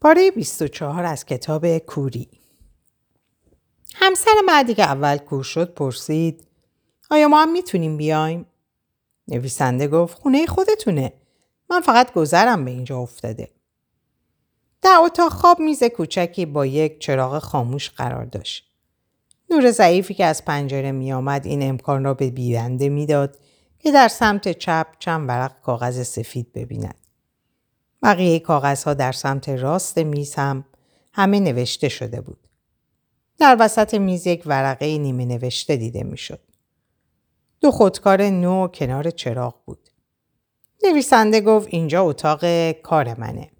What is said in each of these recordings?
پاره 24 از کتاب کوری همسر مردی که اول کور شد پرسید آیا ما هم می‌تونیم بیایم؟ نویسنده گفت خونه خودتونه. من فقط گذرم به اینجا افتاده. در اتاق خواب میز کوچکی با یک چراغ خاموش قرار داشت. نور ضعیفی که از پنجره می آمد این امکان را به بیننده می‌داد که در سمت چپ چند ورق کاغذ سفید ببیند. بقیه کاغذها در سمت راست میز هم همه نوشته شده بود. در وسط میز یک ورقه نیمه نوشته دیده می‌شد. دو خودکار نو کنار چراغ بود. نویسنده گفت اینجا اتاق کار منه.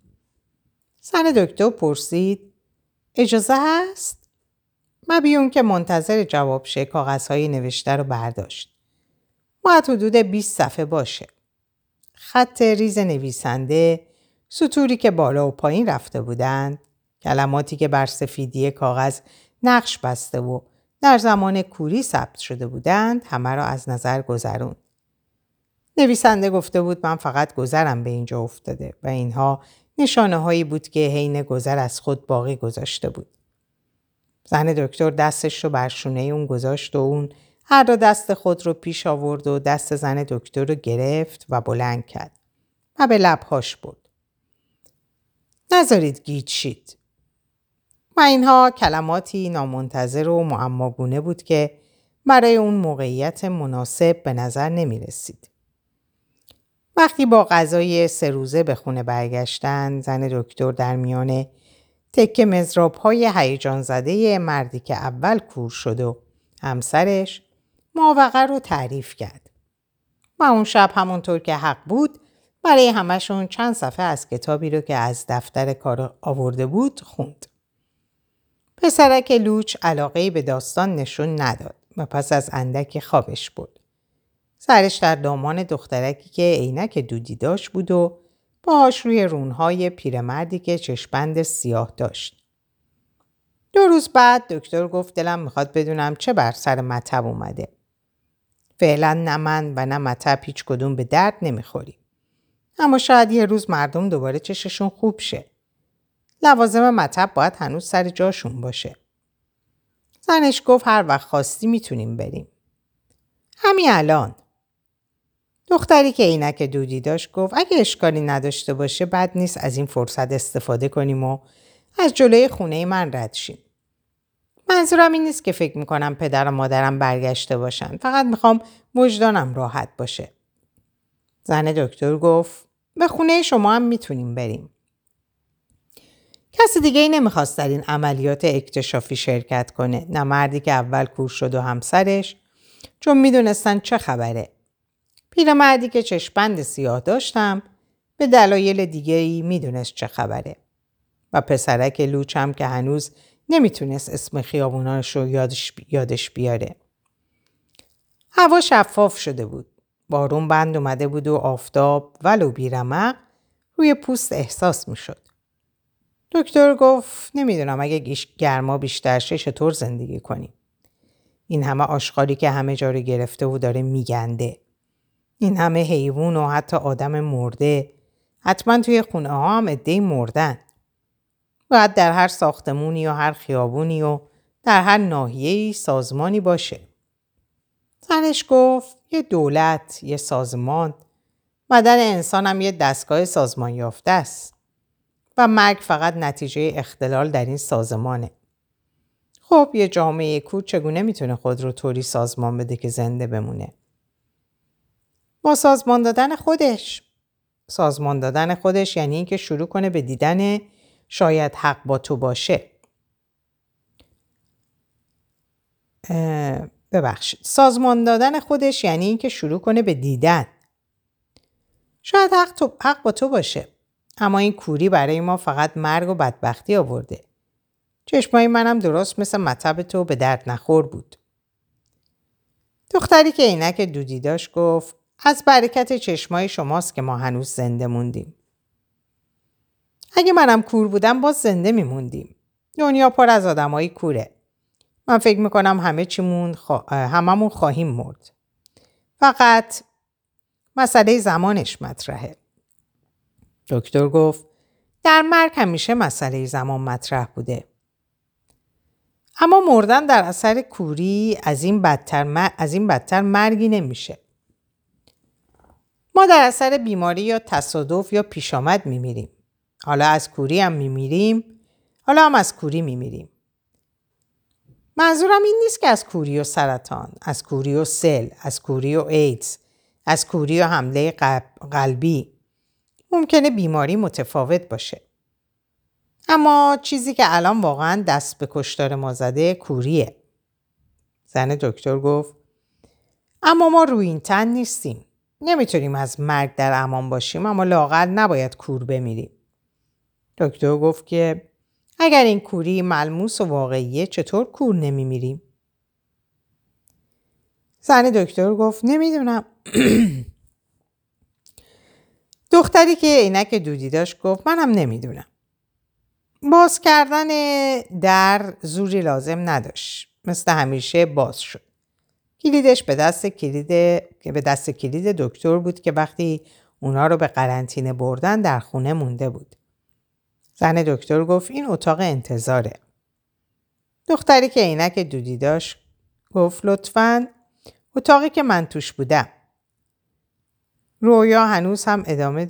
زن دکتر پرسید اجازه هست؟ مبیون که منتظر جواب شه کاغذهای نوشته رو برداشت. باید حدود 20 صفحه باشه. خط ریز نویسنده سطوری که بالا و پایین رفته بودند کلماتی که بر سفیدی کاغذ نقش بسته و در زمان کوری ثبت شده بودند همه را از نظر گذرون. نویسنده گفته بود من فقط گذرم به اینجا افتاده و اینها نشانه هایی بود که حین گذر از خود باقی گذاشته بود. زن دکتر دستش رو بر شونه اون گذاشت و اون هر دو دست خود رو پیش آورد و دست زن دکتر رو گرفت و بلند کرد و به لبهاش بود. نذارید گیت شید. و اینها کلماتی نامنتظر و معماگونه بود که برای اون موقعیت مناسب به نظر نمی رسید. وقتی با غذای سه روزه به خونه برگشتن زن دکتر در میان تکه مزراب های هیجان زده مردی که اول کور شد و همسرش موقع رو تعریف کرد. و اون شب همونطور که حق بود برای همشون چند صفحه از کتابی رو که از دفتر کار آورده بود خوند. پسرک لوچ علاقه به داستان نشون نداد و پس از اندکی خوابش بود. سرش در دامان دخترکی که عینک دودی داشت بود و باهاش روی رونهای پیرمردی که چشپند سیاه داشت. دو روز بعد دکتر گفت دلم می‌خواد بدونم چه بر سر مطب اومده. فعلا نه من و نه مطب هیچ کدوم به درد نمی‌خوری. اما شاید یه روز مردم دوباره چششون خوب شه. لوازم مطب باید هنوز سر جاشون باشه. زنش گفت هر وقت خواستی می‌تونیم بریم. همین الان. دختری که عینک دودی داشت گفت اگه اشکالی نداشته باشه بد نیست از این فرصت استفاده کنیم و از جلوی خونه من رد شیم. منظورم این نیست که فکر می‌کنم پدر و مادرم برگشته باشن. فقط می‌خوام وجدانم راحت باشه. زن دکتر گفت به خونه شما هم می‌تونیم بریم. کسی دیگه ای نمی‌خواست در این عملیات اکتشافی شرکت کنه. نه مردی که اول کور شد و همسرش چون می‌دونستن چه خبره. پیرمردی که چشپند سیاه داشتم به دلایل دیگه ای می‌دونست چه خبره. و پسرک لوچم که هنوز نمی‌تونست اسم خیابوناش رو یادش, یادش بیاره. هوا شفاف شده بود. بارون بند اومده بود و آفتاب ولو بیرمق روی پوست احساس می‌شد. دکتر گفت نمی‌دونم اگه گرما بیشتر شه چطور زندگی کنیم. این همه آشغالی که همه جا رو گرفته و داره میگنده. این همه حیوان و حتی آدم مرده. حتما توی خونه ها هم ادهی مردن. باید در هر ساختمونی و هر خیابونی و در هر ناحیه‌ای سازمانی باشه. زنش گفت یه دولت، یه سازمان، بدن انسان هم یه دستگاه سازمان یافته است. و مرگ فقط نتیجه اختلال در این سازمانه. خب یه جامعه کور چگونه می‌تونه خود رو طوری سازمان بده که زنده بمونه؟ با سازمان دادن خودش. سازمان دادن خودش یعنی اینکه شروع کنه به دیدن شاید حق با تو باشه. ببخشید. سازمان دادن خودش یعنی اینکه شروع کنه به دیدن. شاید حق, تو، حق با تو باشه. اما این کوری برای ما فقط مرگ و بدبختی آورده. چشمای منم درست مثل مطب تو به درد نخور بود. دختری که عینک دودی داشت گفت از برکت چشمای شماست که ما هنوز زنده موندیم. اگه منم کور بودم باز زنده میموندیم. دنیا پر از آدمایی کوره. من فکر می‌کنم همه چیمون خوا... هممون خواهیم مرد. فقط مسئله زمانش مطرحه. دکتر گفت در مرگ همیشه مسئله زمان مطرح بوده. اما مردن در اثر کوری از این بدتر, از این بدتر مرگی نمیشه. ما در اثر بیماری یا تصادف یا پیش آمد میمیریم. حالا از کوری هم میمیریم. حالا هم از کوری میمیریم. منظورم این نیست که از کوری و سرطان، از کوری و سل، از کوری و ایدز، از کوری و حمله قلبی ممکنه بیماری متفاوت باشه. اما چیزی که الان واقعا دست به کشتار ما زده کوریه. زن دکتر گفت اما ما روی این تن نیستیم. نمی‌تونیم از مرگ در امان باشیم اما لاغر نباید کور بمیریم. دکتر گفت که اگر این کوری ملموس و واقعیه چطور کور نمیمیریم؟ زن دکتر گفت نمی‌دونم. دختری که عینک دودی داشت گفت منم نمی‌دونم. باز کردن در زوری لازم نداشت. مثل همیشه باز شد. کلیدش به دست کلید به دست کلید دکتر بود که وقتی اونا رو به قرنطینه بردن در خونه مونده بود. زن دکتر گفت این اتاق انتظاره. دختری که عینک دودی داشت گفت لطفا اتاقی که من توش بودم. رویا هنوز هم ادامه,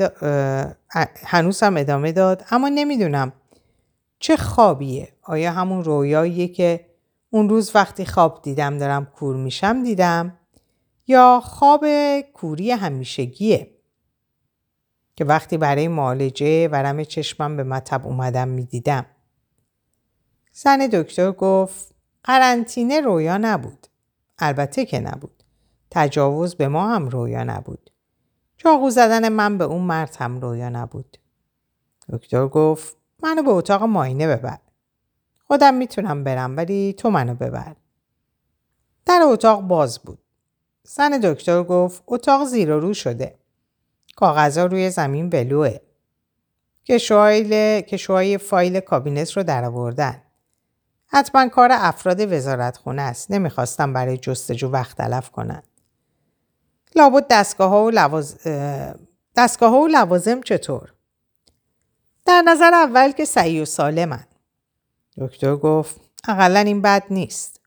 هنوز هم ادامه داد اما نمی‌دونم چه خوابیه آیا همون رویاییه که اون روز وقتی خواب دیدم دارم کور میشم دیدم یا خواب کوری همیشگیه که وقتی برای معالجه ورم چشمم به مطب اومدم می‌دیدم زن دکتر گفت قرنطینه رویا نبود البته که نبود تجاوز به ما هم رویا نبود چاقو زدن من به اون مرد هم رویا نبود دکتر گفت منو به اتاق ماینه ببر. خودم می‌تونم برم ولی تو منو ببر. در اتاق باز بود. زن دکتر گفت اتاق زیر و رو شده. کاغذها روی زمین ولوه. کشوهای فایل کابینت رو درآوردن. حتما کار افراد وزارت خونه است. نمی‌خواستم برای جستجو وقت تلف کنن. لابد دستگاه ها و, لواز... دستگاه ها و لوازم چطور؟ در نظر اول که سعی و سالمن. دکتر گفت اقلا این بد نیست.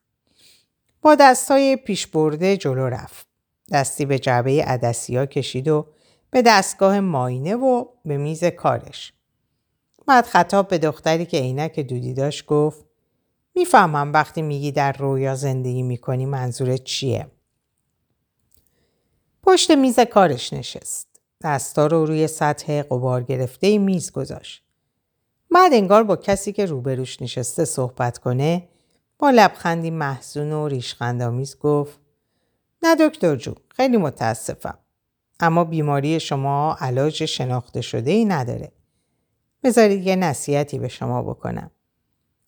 با دستای پیش برده جلو رفت. دستی به جعبه عدسیا کشید و به دستگاه ماینه و به میز کارش. بعد خطاب به دختری که عینک دودی داشت گفت می‌فهمم وقتی میگی در رویا زندگی می‌کنی منظورت چیه؟ پشت میز کارش نشست. دستا رو روی سطح قبار گرفته میز گذاشت. بعد انگار با کسی که روبروش نشسته صحبت کنه با لبخندی محزون و ریشخندآمیز گفت نه دکتر جو خیلی متاسفم اما بیماری شما علاج شناخته شده ای نداره بذارید یه نصیحتی به شما بکنم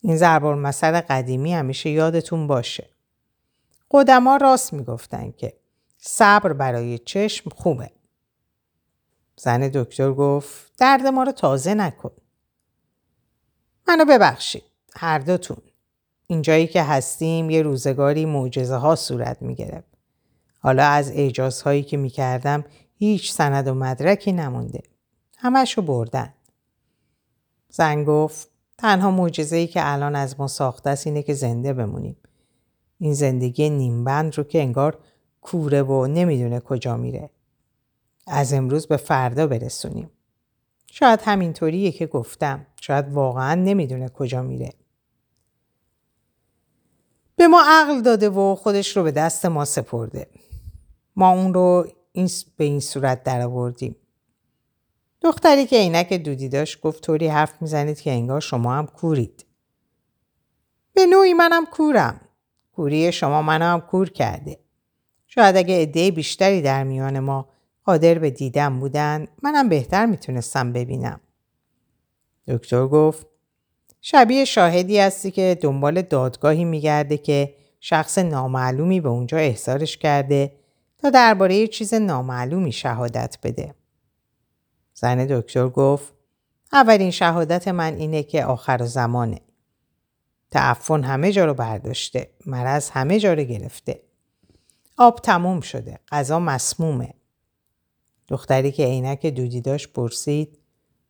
این ضرب مسئله قدیمی همیشه یادتون باشه قدما راست می‌گفتن که صبر برای چشم خوبه زن دکتر گفت درد ما رو تازه نکن. منو ببخشید. هر دوتون. اینجایی که هستیم یه روزگاری معجزه ها صورت می گرفت. حالا از اعجازهایی که می کردم هیچ سند و مدرکی نمونده. همشو بردن. زن گفت تنها معجزه که الان از ما ساخته است اینه که زنده بمونیم. این زندگی نیمبند رو که انگار کوره و نمی‌دونه کجا میره. از امروز به فردا برسونیم. شاید همینطوریه که گفتم. شاید واقعا نمی‌دونه کجا میره. به ما عقل داده و خودش رو به دست ما سپرده. ما اون رو این به این صورت درآوردیم. دختری که عینک دودی داشت گفت طوری حرف می‌زنید که انگار شما هم کورید. به نوعی منم کورم. کوری شما منو هم کور کرده. شاید اگه عده بیشتری در میان ما قادر به دیدن بودن منم بهتر می‌تونستم ببینم. دکتر گفت شبیه شاهدی هستی که دنبال دادگاهی میگرده که شخص نامعلومی به اونجا احضارش کرده تا درباره چیز نامعلومی شهادت بده. زن دکتر گفت اولین شهادت من اینه که آخر زمانه. تعفن همه جا رو برداشته. مرض همه جا رو گرفته. آب تموم شده. غذا مسمومه. دختری که عینک دودی داشت پرسید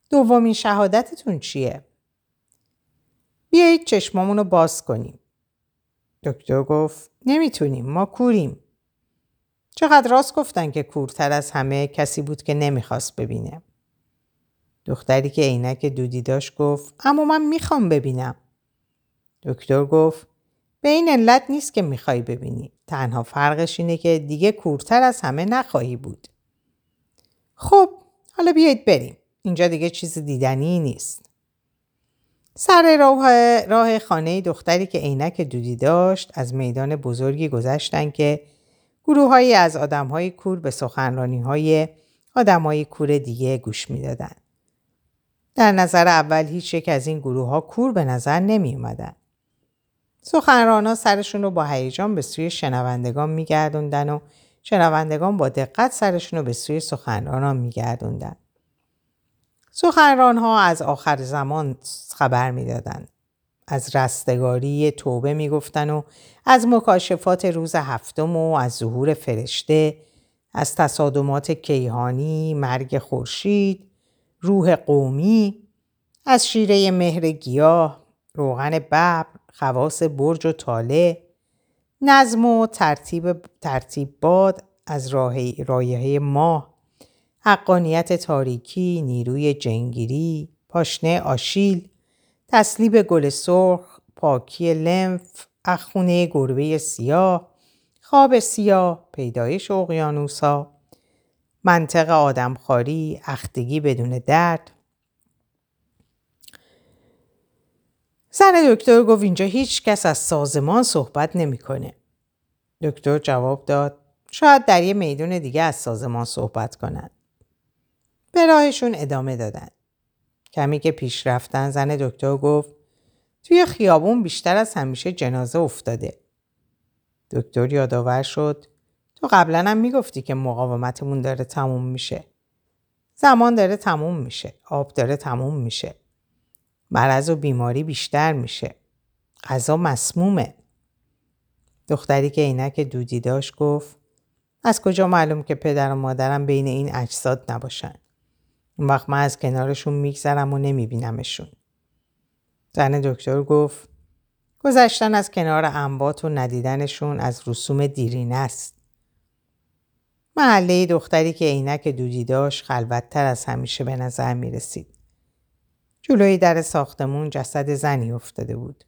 دومین شهادتتون چیه؟ بیایید چشمامون رو باز کنیم. دکتر گفت نمی‌تونیم ما کوریم. چقدر راست گفتن که کورتر از همه کسی بود که نمی‌خواست ببینه. دختری که عینک دودی داشت گفت اما من می‌خوام ببینم. دکتر گفت به این علت نیست که می‌خوای ببینی. تنها فرقش اینه که دیگه کورتر از همه نخواهی بود. خب حالا بیایید بریم. اینجا دیگه چیز دیدنی نیست. سر راه, راه خانه دختری که عینک دودی داشت از میدان بزرگی گذشتن که گروههایی از آدمهای کور به سخنرانی های آدمهای کور دیگه گوش می‌دادند. در نظر اول هیچ یک از این گروه ها کور به نظر نمی اومدن. سخنرانا سرشون رو با هیجان به سوی شنوندگان میگردوندن و شنوندگان با دقت سرشون رو به سوی سخنرانان میگردوندن. سخنران ها از آخر زمان خبر می‌دادند. از رستگاری توبه می‌گفتن و از مکاشفات روز هفتم و از ظهور فرشته از تصادمات کیهانی مرگ خورشید روح قومی از شیره مهر گیاه روغن ببر خواص برج و تاله نظم و ترتیب, ترتیب باد از رایحه ماه حقانیت تاریکی نیروی جنگیری پاشنه آشیل تسلیب گل سرخ پاکی لنف اخونه گربه سیاه خواب سیاه پیدایش اقیانوسا منطق آدمخواری اختگی بدون درد زن دکتر گفت اینجا هیچ کس از سازمان صحبت نمی‌کنه. دکتر جواب داد شاید در یه میدون دیگه از سازمان صحبت کنند. به راهشون ادامه دادن. کمی که پیش رفتن زن دکتر گفت توی خیابون بیشتر از همیشه جنازه افتاده. دکتر یادآور شد تو قبلا هم می‌گفتی که مقاومتمون داره تموم میشه. زمان داره تموم میشه. آب داره تموم میشه. مرض و بیماری بیشتر میشه. غذا مسمومه. دختری که عینک دودی داشت گفت از کجا معلوم که پدر و مادرم بین این اجساد نباشن. اون وقت من از کنارشون میگذرم و نمیبینمشون. زن دکتر گفت گذشتن از کنار انبات و ندیدنشون از رسوم دیرینه است. محله دختری که عینک دودی داشت خلوتتر از همیشه به نظر می رسید. جلوی در ساختمون جسد زنی افتاده بود.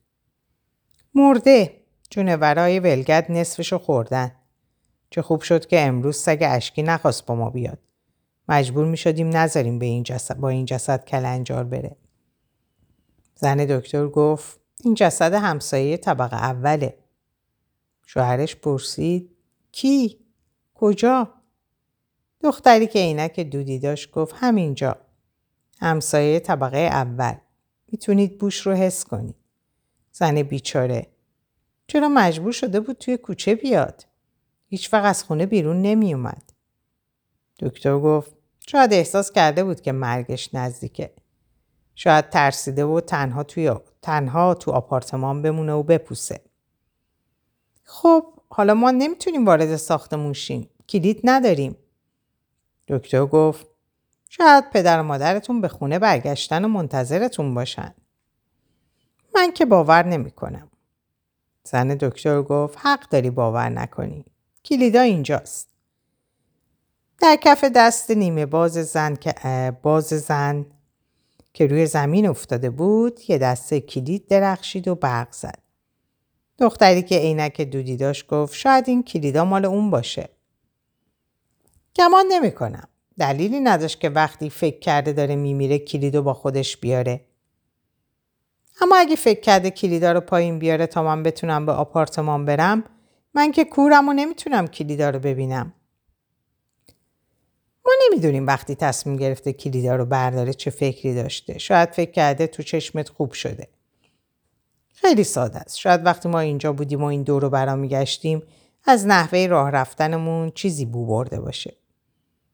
مرده جونورای ولگت نصفشو خوردن. چه خوب شد که امروز سگ اشکی نخواست با ما بیاد. مجبور می شدیم نذاریم به این جسد با این جسد کلنجار بره. زن دکتر گفت این جسد همسایه طبقه اوله. شوهرش پرسید کی؟ کجا؟ دختری که عینک دودی داشت گفت همینجا. همسایه طبقه اول. می‌تونید بوش رو حس کنید. زن بیچاره. چرا مجبور شده بود توی کوچه بیاد؟ هیچ از خونه بیرون نمی اومد. دکتر گفت شاید احساس کرده بود که مرگش نزدیکه. شاید ترسیده و تنها توی تنها تو آپارتمان بمونه و بپوسه. خب حالا ما نمی‌تونیم وارد ساختمون شیم. کلید نداریم. دکتر گفت شاید پدر و مادرتون به خونه برگشتن و منتظرتون باشن. من که باور نمی کنم. زن دکتر گفت حق داری باور نکنی. کلیدا اینجاست. در کف دست نیمه باز زن که باز زن که روی زمین افتاده بود یه دسته کلید درخشید و برق زد. دختری که عینک دودی داشت گفت شاید این کلیدا مال اون باشه. گمان نمی کنم. دلیلی نداشت که وقتی فکر کرده داره میمیره کلیدو با خودش بیاره. اما اگه فکر کرده کلیدا رو پایین بیاره تا من بتونم به آپارتمان برم من که کورم و نمی‌تونم کلیدا رو ببینم. ما نمی‌دونیم وقتی تصمیم گرفته کلیدا رو برداره چه فکری داشته. شاید فکر کرده تو چشمت خوب شده. خیلی ساده است. شاید وقتی ما اینجا بودیم و این دور رو برا میگشتیم از نحوه راه رفتنمون چیزی بو برده باشه.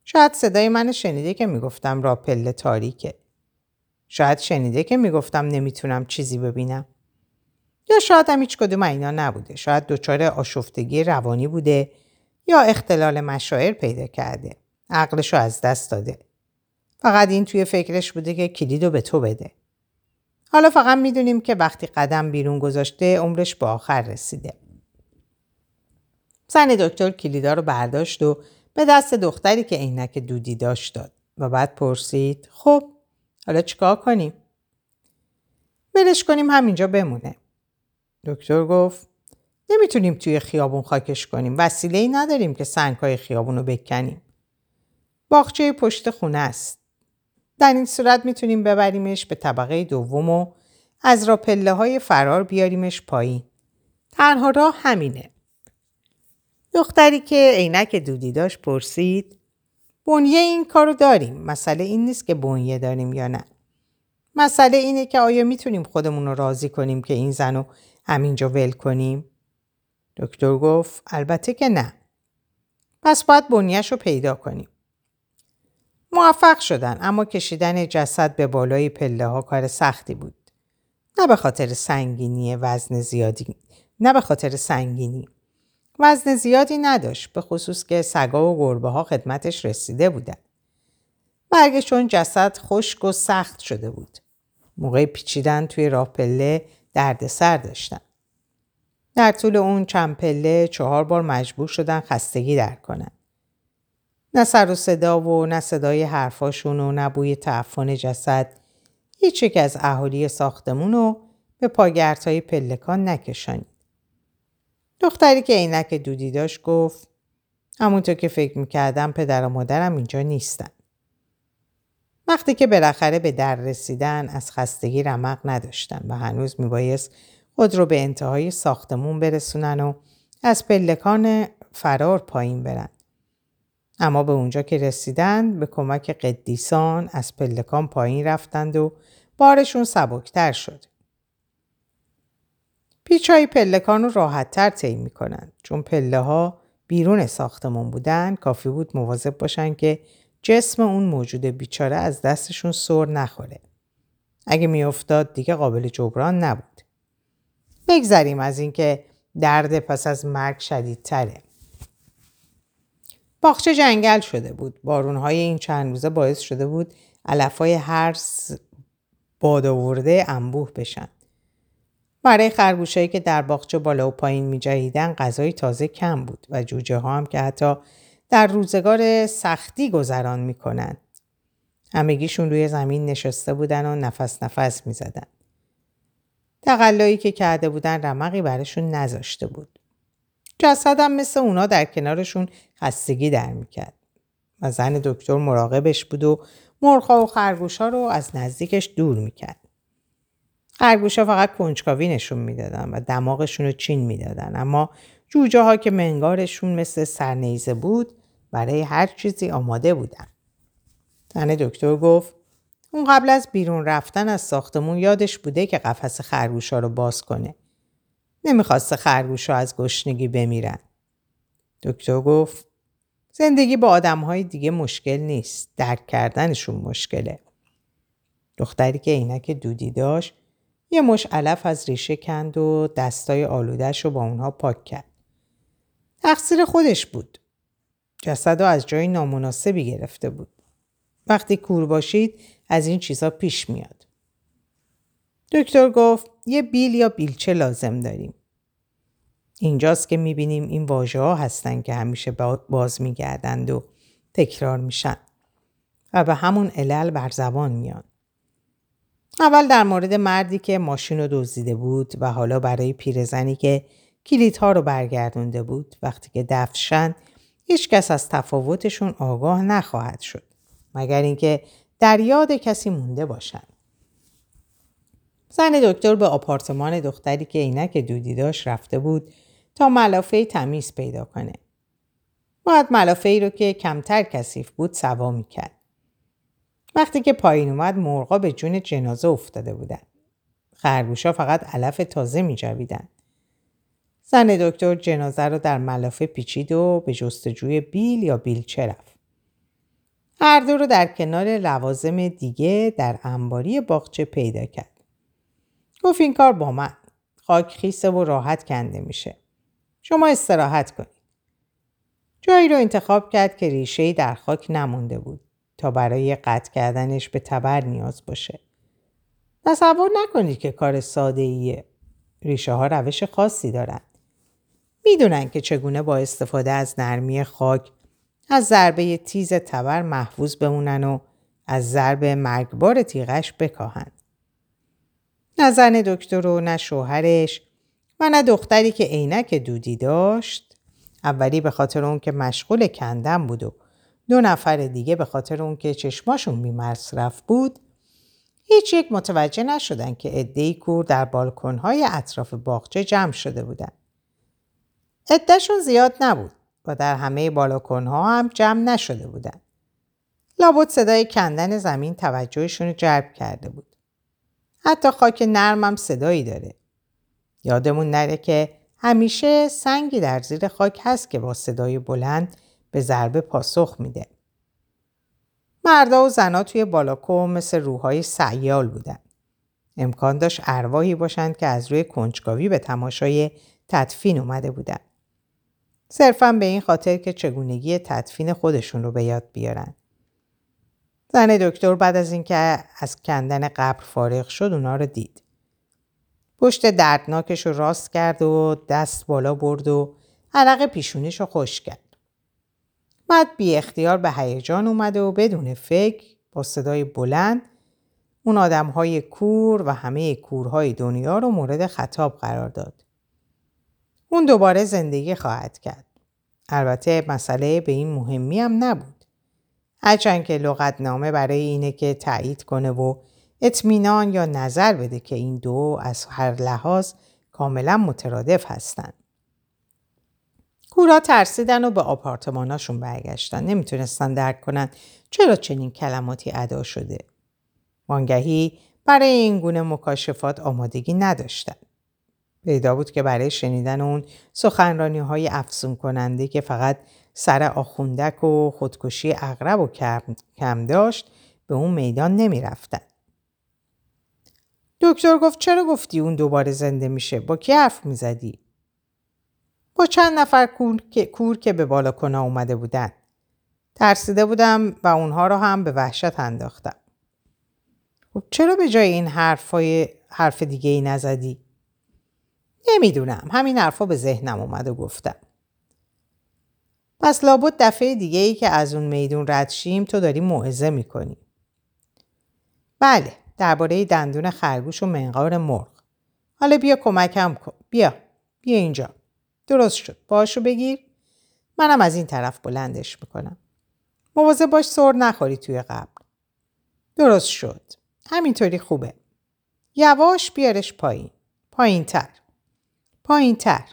شاید صدای من شنیده که می‌گفتم را پله تاریکه. شاید شنیده که می‌گفتم نمی‌تونم چیزی ببینم. یا شاید هم هیچ کدوم اینا نبوده. شاید دچار آشفتگی روانی بوده یا اختلال مشاعر پیدا کرده. عقلشو از دست داده. فقط این توی فکرش بوده که کلیدو به تو بده. حالا فقط می‌دونیم که وقتی قدم بیرون گذاشته عمرش به آخر رسیده. زن دکتر کلیدا رو برداشت و به دست دختری که عینک دودی داشت داد و بعد پرسید خب حالا چیکار کنیم؟ ولش کنیم همینجا بمونه. دکتر گفت نمی‌تونیم توی خیابون خاکش کنیم. وسیله ای نداریم که سنگ های خیابون رو بکنیم. باغچه پشت خونه است. در این صورت می‌تونیم ببریمش به طبقه دوم و از را پله های فرار بیاریمش پایین. تنها راه همینه. دختری که عینک دودی داشت پرسید بنیه این کارو داریم. مسئله این نیست که بنیه داریم یا نه. مسئله اینه که آیا می‌تونیم خودمون رو راضی کنیم که این زن رو همینجا ول کنیم؟ دکتر گفت البته که نه. پس باید بنیهش رو پیدا کنیم. موفق شدن اما کشیدن جسد به بالای پله ها کار سختی بود. نه به خاطر سنگینی وزن زیادی نه به خاطر سنگینی وزن زیادی نداشت به خصوص که سگا و گربه ها خدمتش رسیده بودن. مرگ چون جسد خشک و سخت شده بود. موقع پیچیدن توی راه پله درد سر داشتن. در طول اون چند پله چهار بار مجبور شدن خستگی در کنن. نه سر و صدا و نه صدای حرفاشون و نه بوی تعفن جسد هیچ یک از اهالی ساختمون رو به پاگردهای پلکان نکشانید. دختری که عینک دودی داشت گفت همونطور که فکر می‌کردم پدر و مادرم اینجا نیستن. وقتی که بالاخره به در رسیدن از خستگی رمق نداشتن و هنوز میبایست خود رو به انتهای ساختمون برسونن و از پلکان فرار پایین برن. اما به اونجا که رسیدن به کمک قدیسان از پلکان پایین رفتند و بارشون سبکتر شد. پیچ های پلکان رو راحت تر طی می‌کنن چون پله ها بیرون ساختمون بودن کافی بود مواظب باشن که جسم اون موجود بیچاره از دستشون سر نخوره. اگه میافتاد دیگه قابل جبران نبود. بگذریم از اینکه درد پس از مرگ شدیدتره. باغچه جنگل شده بود. بارونهای این چند روزه باعث شده بود علفای هر باد آورده انبوه بشن. برای خرگوشهایی که در باغچه بالا و پایین می جهیدن غذای تازه کم بود و جوجه ها هم که حتی در روزگار سختی گذران می کنند. همگیشون روی زمین نشسته بودن و نفس نفس می زدن. تقلایی که کرده بودن رمقی برشون نذاشته بود. جسدم مثل اونا در کنارشون خستگی در می‌کرد. و زن دکتر مراقبش بود و مرغها و خرگوش ها رو از نزدیکش دور می‌کرد. خرگوش ها فقط کنجکاوی نشون می‌دادن و دماغشون رو چین می‌دادن اما جوجه ها که منگارشون مثل سرنیزه بود برای هر چیزی آماده بودن. زن دکتر گفت اون قبل از بیرون رفتن از ساختمون یادش بوده که قفس خرگوش ها رو باز کنه. نمی‌خواسته خرگوش ها از گشنگی بمیرن. دکتر گفت زندگی با آدم های دیگه مشکل نیست. درک کردنشون مشکله. دختری که عینک دودی داشت یه مش علف از ریشه کند و دستای آلودش رو با اونها پاک کرد. تقصیر خودش بود. جسد رو از جای نامناسبی گرفته بود. وقتی کور باشید از این چیزا پیش میاد. دکتر گفت یه بیل یا بیلچه لازم داریم. اینجاست که می‌بینیم این واژه ها هستن که همیشه باز میگردند و تکرار میشن و به همون علل بر زبان میان. اول در مورد مردی که ماشین رو دزدیده بود و حالا برای پیرزنی که کلیدها رو برگردونده بود وقتی که دفشن هیچ کس از تفاوتشون آگاه نخواهد شد مگر اینکه در یاد کسی مونده باشند. زن دکتر به آپارتمان دختری که عینک دودی داشت رفته بود تا ملافه تمیز پیدا کنه. باید ملافه ای رو که کمتر کثیف بود سوا می‌کرد. وقتی که پایین اومد مرغا به جون جنازه افتاده بودن. خرگوشا فقط علف تازه می جویدن. زن دکتر جنازه رو در ملافه پیچید و به جستجوی بیل یا بیلچه رفت. هر دو رو در کنار لوازم دیگه در انباری باغچه پیدا کرد. گفت این کار با من. خاک خیسه و راحت کنده میشه. شما استراحت کنید. جایی رو انتخاب کرد که ریشه در خاک نمونده بود. تا برای قطع کردنش به تبر نیاز باشه. تصور نکنید که کار ساده ایه. ریشه ها روش خاصی دارن. می‌دونن که چگونه با استفاده از نرمی خاک از ضربه تیز تبر محفوظ بمونن و از ضرب مرگبار تیغش بکاهند. نه زن دکتر و نه شوهرش و نه دختری که عینک دودی داشت اولی به خاطر اون که مشغول کندن بود و دو نفر دیگه به خاطر اون که چشماشون بی مصرف بود هیچ یک متوجه نشدن که عدهای کور در بالکنهای اطراف باغچه جمع شده بودن. عدهشون زیاد نبود و در همه بالاکنها هم جمع نشده بودن. لابد صدای کندن زمین توجهشون رو جلب کرده بود. حتی خاک نرمم صدایی داره. یادمون نره که همیشه سنگی در زیر خاک هست که با صدای بلند به ضربه پاسخ میده. مردا و زنا توی بالاکو مثل روحای سیال بودن. امکان داشت ارواحی باشند که از روی کنجکاوی به تماشای تدفین اومده بودن. صرفا به این خاطر که چگونگی تدفین خودشون رو به یاد بیارن. زن دکتر بعد از اینکه از کندن قبر فارغ شد اونا رو دید. پشت دردناکش رو راست کرد و دست بالا برد و عرق پیشونیش رو خوش کرد. بعد بی اختیار به هیجان اومده و بدون فکر با صدای بلند اون آدم های کور و همه کورهای دنیا رو مورد خطاب قرار داد. اون دوباره زندگی خواهد کرد. البته مسئله به این مهمی هم نبود. هرچند که لغتنامه برای اینه که تایید کنه و اطمینان یا نظر بده که این دو از هر لحاظ کاملا مترادف هستند. کورا ترسیدن و به آپارتماناشون برگشتن. نمی‌تونستن درک کنن چرا چنین کلماتی ادا شده. وانگهی برای این گونه مکاشفات آمادگی نداشتن. پیدا بود که برای شنیدن اون سخنرانی های افسون کننده که فقط سر آخوندک و خودکشی اغرب و کم داشت به اون میدان نمی رفتن. دکتر گفت چرا گفتی اون دوباره زنده میشه؟ با کی حرف می‌زدی؟ با چند نفر کور که, کور که به بالاکنا اومده بودن. ترسیده بودم و اونها رو هم به وحشت انداختم. خب چرا به جای این حرفای حرف دیگه ای نزدی؟ نمی‌دونم. همین حرفا به ذهنم اومد و گفتم. پس لابد دفعه دیگه ای که از اون میدون رد شیم تو داری موعظه می‌کنی. بله. درباره دندون خرگوش و منقار مرغ. حالا بیا کمکم کن. بیا. بیا اینجا. درست شد. باشو بگیر. منم از این طرف بلندش می‌کنم. مواظب باش سر نخوری توی قبل. درست شد. همینطوری خوبه. یواش بیارش پایین. پایین تر. پایین تر.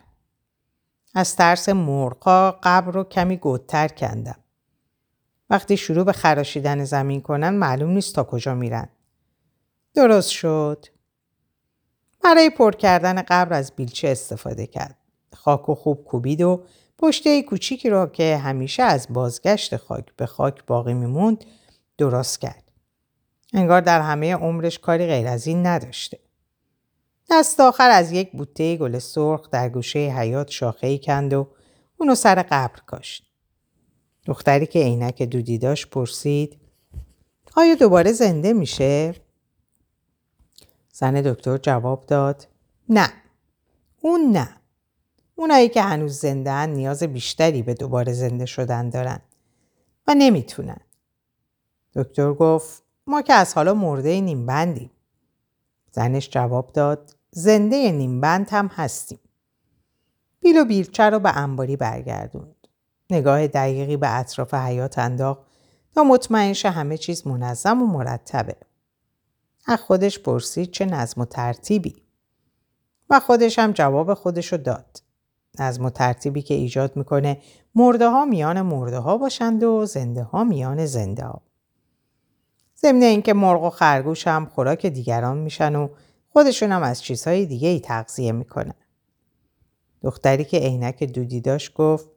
از ترس مرغا قبر رو کمی گودتر کندم. وقتی شروع به خراشیدن زمین کنن معلوم نیست تا کجا میرن. درست شد. برای پر کردن قبر از بیلچه استفاده کرد. خاک و خوب کوبید و پشته کوچیکی را که همیشه از بازگشت خاک به خاک باقی میموند درست کرد. انگار در همه عمرش کاری غیر از این نداشته. دست آخر از یک بوته گل سرخ در گوشه حیات شاخه کند و اونو سر قبر کاشت. دختری که عینک دودی داشت پرسید آیا دوباره زنده میشه؟ زن دکتر جواب داد نه اون نه اونایی که هنوز زنده نیاز بیشتری به دوباره زنده شدن دارن و نمی‌تونن دکتر گفت ما که از حالا مرده نیمبندیم زنش جواب داد زنده نیمبند هم هستیم بیل و بیلچه رو به انباری برگردوند نگاه دقیقی به اطراف حیات انداخت تا مطمئن همه چیز منظم و مرتبه از خودش پرسید چه نظم و ترتیبی و خودش هم جواب خودشو داد. نظم و ترتیبی که ایجاد می‌کنه مرده ها میان مرده ها باشند و زنده ها میان زنده ها. ضمن اینکه مرغ و خرگوش هم خوراک دیگران میشن و خودشون هم از چیزهای دیگه ای تغذیه می‌کنن. دختری که عینک دودی داشت گفت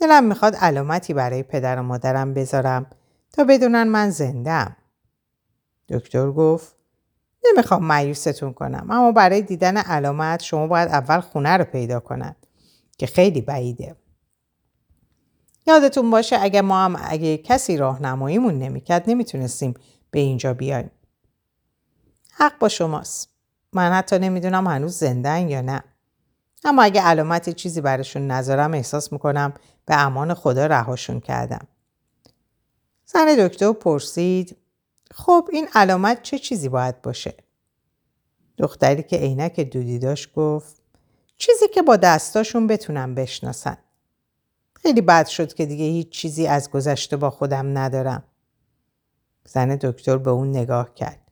دلم می‌خواد علامتی برای پدر و مادرم بذارم تا بدونن من زندم. دکتر گفت نمی‌خوام مایوستون کنم اما برای دیدن علامت شما باید اول خونه رو پیدا کنند که خیلی بعیده یادتون باشه اگه ما هم اگه کسی راهنماییمون نمی‌کرد نمی‌تونستیم به اینجا بیایم. حق با شماست. من حتی نمی‌دونم هنوز زندن یا نه. اما اگه علامت چیزی براشون نذارم احساس می‌کنم به امان خدا رهاشون کردم. زن دکتر پرسید خب این علامت چه چیزی باید باشه؟ دختری که عینک دودی داشت گفت چیزی که با دستاشون بتونم بشناسن. خیلی بد شد که دیگه هیچ چیزی از گذشته با خودم ندارم. زن دکتر به اون نگاه کرد.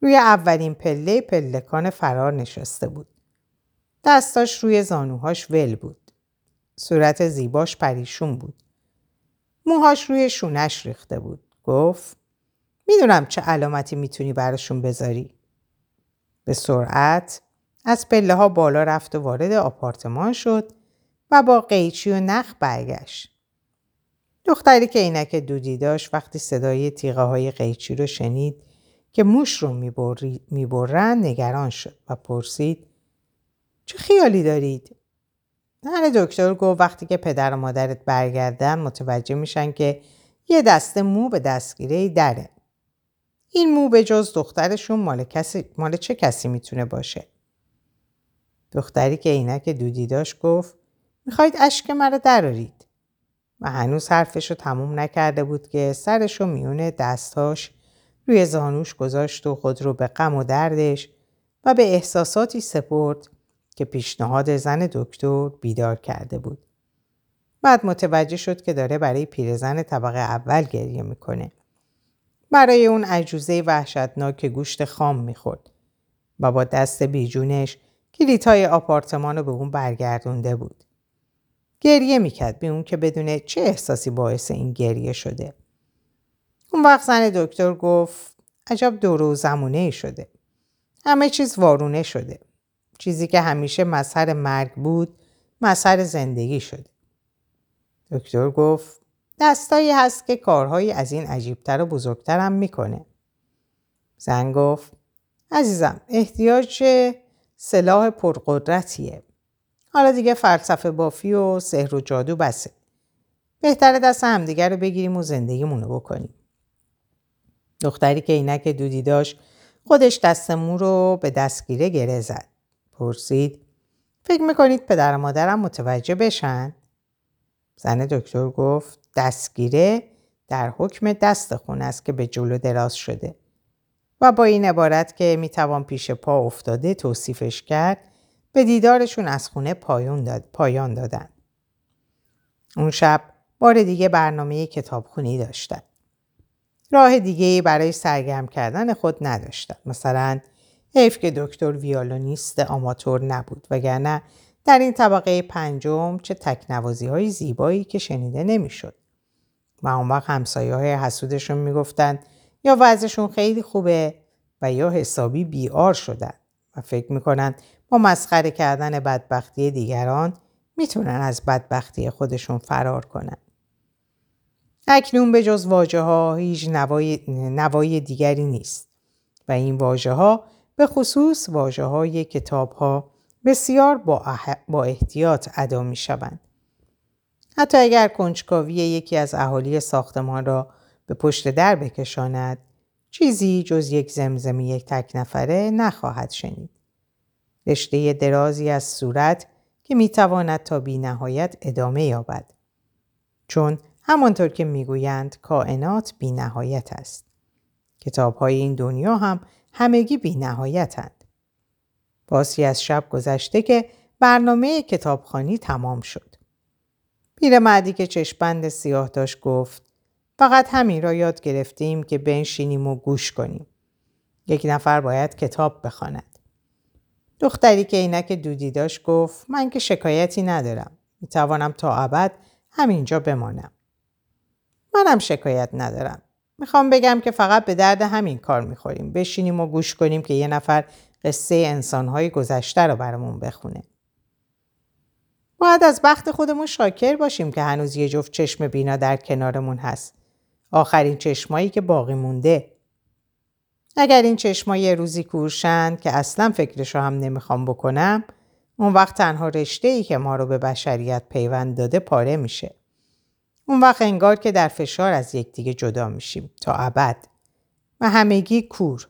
روی اولین پله پلکان فرار نشسته بود. دستاش روی زانوهاش ول بود. صورت زیباش پریشون بود. موهاش روی شونش ریخته بود. گفت می‌دونم چه علامتی می‌تونی براشون بذاری. به سرعت از پله ها بالا رفت و وارد آپارتمان شد و با قیچی و نخ برگشت. دختری که عینک دودی داشت وقتی صدای تیغه های قیچی رو شنید که موش رو می‌برن نگران شد و پرسید چه خیالی دارید؟ زن دکتر گفت وقتی که پدر و مادرت برگردن متوجه میشن که یه دسته مو به دستگیره دره. این مو به جز دخترشون مال, کسی، مال چه کسی می‌تونه باشه؟ دختری که عینک دودی داشت گفت می‌خواید اشک مرا درارید. و هنوز حرفش رو تموم نکرده بود که سرش رو میونه دستاش روی زانوش گذاشت و خود رو به غم و دردش و به احساساتی سپرد که پیشنهاد زن دکتر بیدار کرده بود. بعد متوجه شد که داره برای پیرزن طبقه اول گریه می‌کنه. برای اون عجوزه وحشتناک گوشت خام می‌خورد و با دست بیجونش کلیدهای آپارتمان رو به اون برگردونده بود. گریه می‌کرد به اون که بدونه چه احساسی باعث این گریه شده. اون وقت زن دکتر گفت عجب دور و زمونه شده. همه چیز وارونه شده. چیزی که همیشه مظهر مرگ بود مظهر زندگی شده. دکتر گفت دستایی هست که کارهایی از این عجیبتر و بزرگترم می‌کنه. زن گفت عزیزم احتیاج سلاح پرقدرتیه. حالا دیگه فلسفه بافی و سحر و جادو بسه. بهتره دست همدیگه رو بگیریم و زندگیمونو بکنیم. دختری که عینک دودی داشت خودش دست مو رو به دستگیره گره زد. پرسید فکر می‌کنید پدر و مادرم متوجه بشن؟ زن دکتر گفت دستگیره در حکم دست خون است که به جلو دراز شده و با این عبارت که می‌توان پیش پا افتاده توصیفش کرد به دیدارشون از خونه پایان, داد، پایان دادن. اون شب بار دیگه برنامه کتابخونی داشتن. راه دیگه برای سرگرم کردن خود نداشتن. مثلا حیف که دکتر ویالونیست آماتور نبود وگرنه در این طبقه پنجم چه تکنوازی های زیبایی که شنیده نمی‌شد. و اون وقت همسایه های حسودشون می‌گفتن یا وضعشون خیلی خوبه و یا حسابی بیار شدن و فکر می‌کنن با مسخره کردن بدبختی دیگران می‌تونن از بدبختی خودشون فرار کنن. اکنون به جز واجه ها هیچ نوای, نوای دیگری نیست و این واجه ها به خصوص واجه های کتاب ها بسیار با, با احتیاط ادا می شوند. حتی اگر کنجکاوی یکی از اهالی ساختمان را به پشت در بکشاند چیزی جز یک زمزمی یک تک نفره نخواهد شنید. رشته درازی از صورت که می‌تواند تا بی نهایت ادامه یابد. چون همانطور که می‌گویند کائنات بی نهایت است. کتاب های این دنیا هم همگی بی نهایتند. باسی از شب گذشته که برنامه کتابخانی تمام شد. پیرمردی که چشپند سیاه داشت گفت فقط همین را یاد گرفتیم که بنشینیم و گوش کنیم. یک نفر باید کتاب بخواند. دختری که عینک دودی داشت گفت من که شکایتی ندارم. می‌توانم تا ابد همینجا بمانم. منم شکایت ندارم. می‌خوام بگم که فقط به درد همین کار می‌خوریم. بشینیم و گوش کنیم که یه نفر قصه انسانهای گذشته رو برامون بخونه. باید از بخت خودمون شاکر باشیم که هنوز یه جفت چشم بینا در کنارمون هست. آخرین چشمایی که باقی مونده. اگر این چشما یه روزی کورشند که اصلا فکرشو هم نمی‌خوام بکنم اون وقت تنها رشته ای که ما رو به بشریت پیوند داده پاره میشه. اون وقت انگار که در فشار از یکدیگه جدا میشیم تا ابد و همگی کور.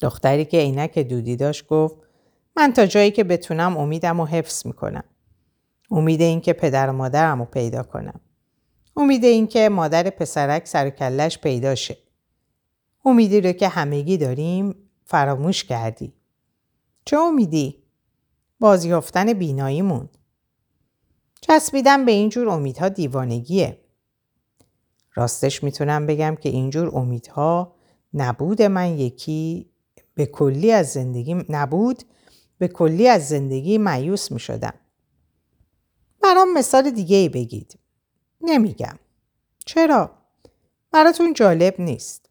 دختری که عینک دودی داشت گفت من تا جایی که بتونم امیدم رو حفظ می‌کنم. امید این که پدر و مادرم رو پیدا کنم. امید این که مادر پسرک سر و کلش پیدا شه. امیدی رو که همگی داریم فراموش کردی. چه امیدی؟ بازیافتن بیناییمون. چسبیدن به اینجور امیدها دیوانگیه. راستش می‌تونم بگم که اینجور امیدها نبود من یکی به کلی از زندگی نبود به کلی از زندگی معیوس می شدم. برام مثال دیگه ای بگید. نمیگم. چرا؟ براتون جالب نیست.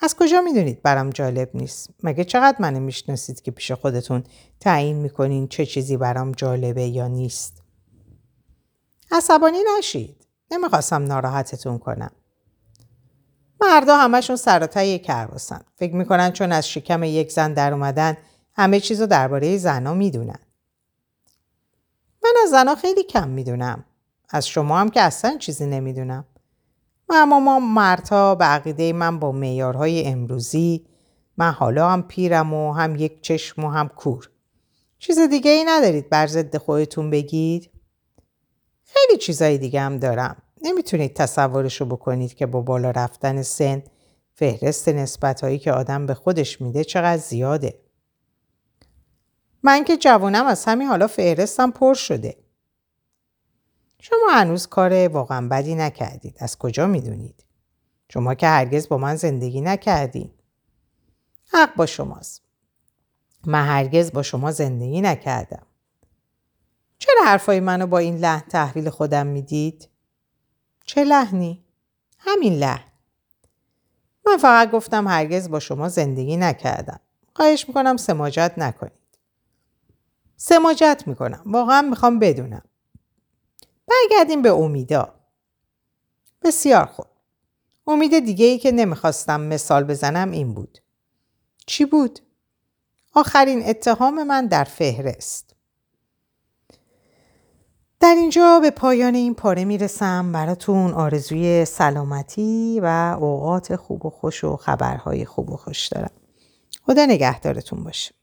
از کجا می‌دونید برام جالب نیست؟ مگه چقدر منو می‌شناسید که پیش خودتون تعیین می‌کنین چه چیزی برام جالبه یا نیست؟ عصبانی نشید. نمی‌خواستم ناراحتتون کنم. مردا همشون سراتای کرباسن. فکر می‌کنن چون از شکم یک زن در اومدن همه چیزو درباره زنا می‌دونن. من از زنا خیلی کم می‌دونم. از شما هم که اصلا چیزی نمی‌دونم. و اما ما مردها به عقیده من با میارهای امروزی من حالا هم پیرم و هم یک چشم و هم کور. چیز دیگه ای ندارید بر ضد خودتون بگید؟ خیلی چیزای دیگه هم دارم. نمی‌تونید تصورشو بکنید که با بالا رفتن سن فهرست نسبت که آدم به خودش میده چقدر زیاده. من که جوانم از همین حالا فهرستم پر شده. شما هنوز کار واقعا بدی نکردید. از کجا می‌دونید؟ شما که هرگز با من زندگی نکردید. حق با شماست. من هرگز با شما زندگی نکردم. چرا حرفای منو با این لحن تحویل خودم می‌دید؟ چه لحنی؟ همین لحن. من فقط گفتم هرگز با شما زندگی نکردم. خواهش می‌کنم سماجت نکنید. سماجت می‌کنم. واقعا می‌خوام بدونم. برگردیم به امیدا. بسیار خوب. امید دیگه ای که نمی‌خواستم مثال بزنم این بود. چی بود؟ آخرین اتهام من در فهرست. در اینجا به پایان این پاره می‌رسم براتون آرزوی سلامتی و اوقات خوب و خوش و خبرهای خوب و خوش دارم. خدا نگهدارتون باشه.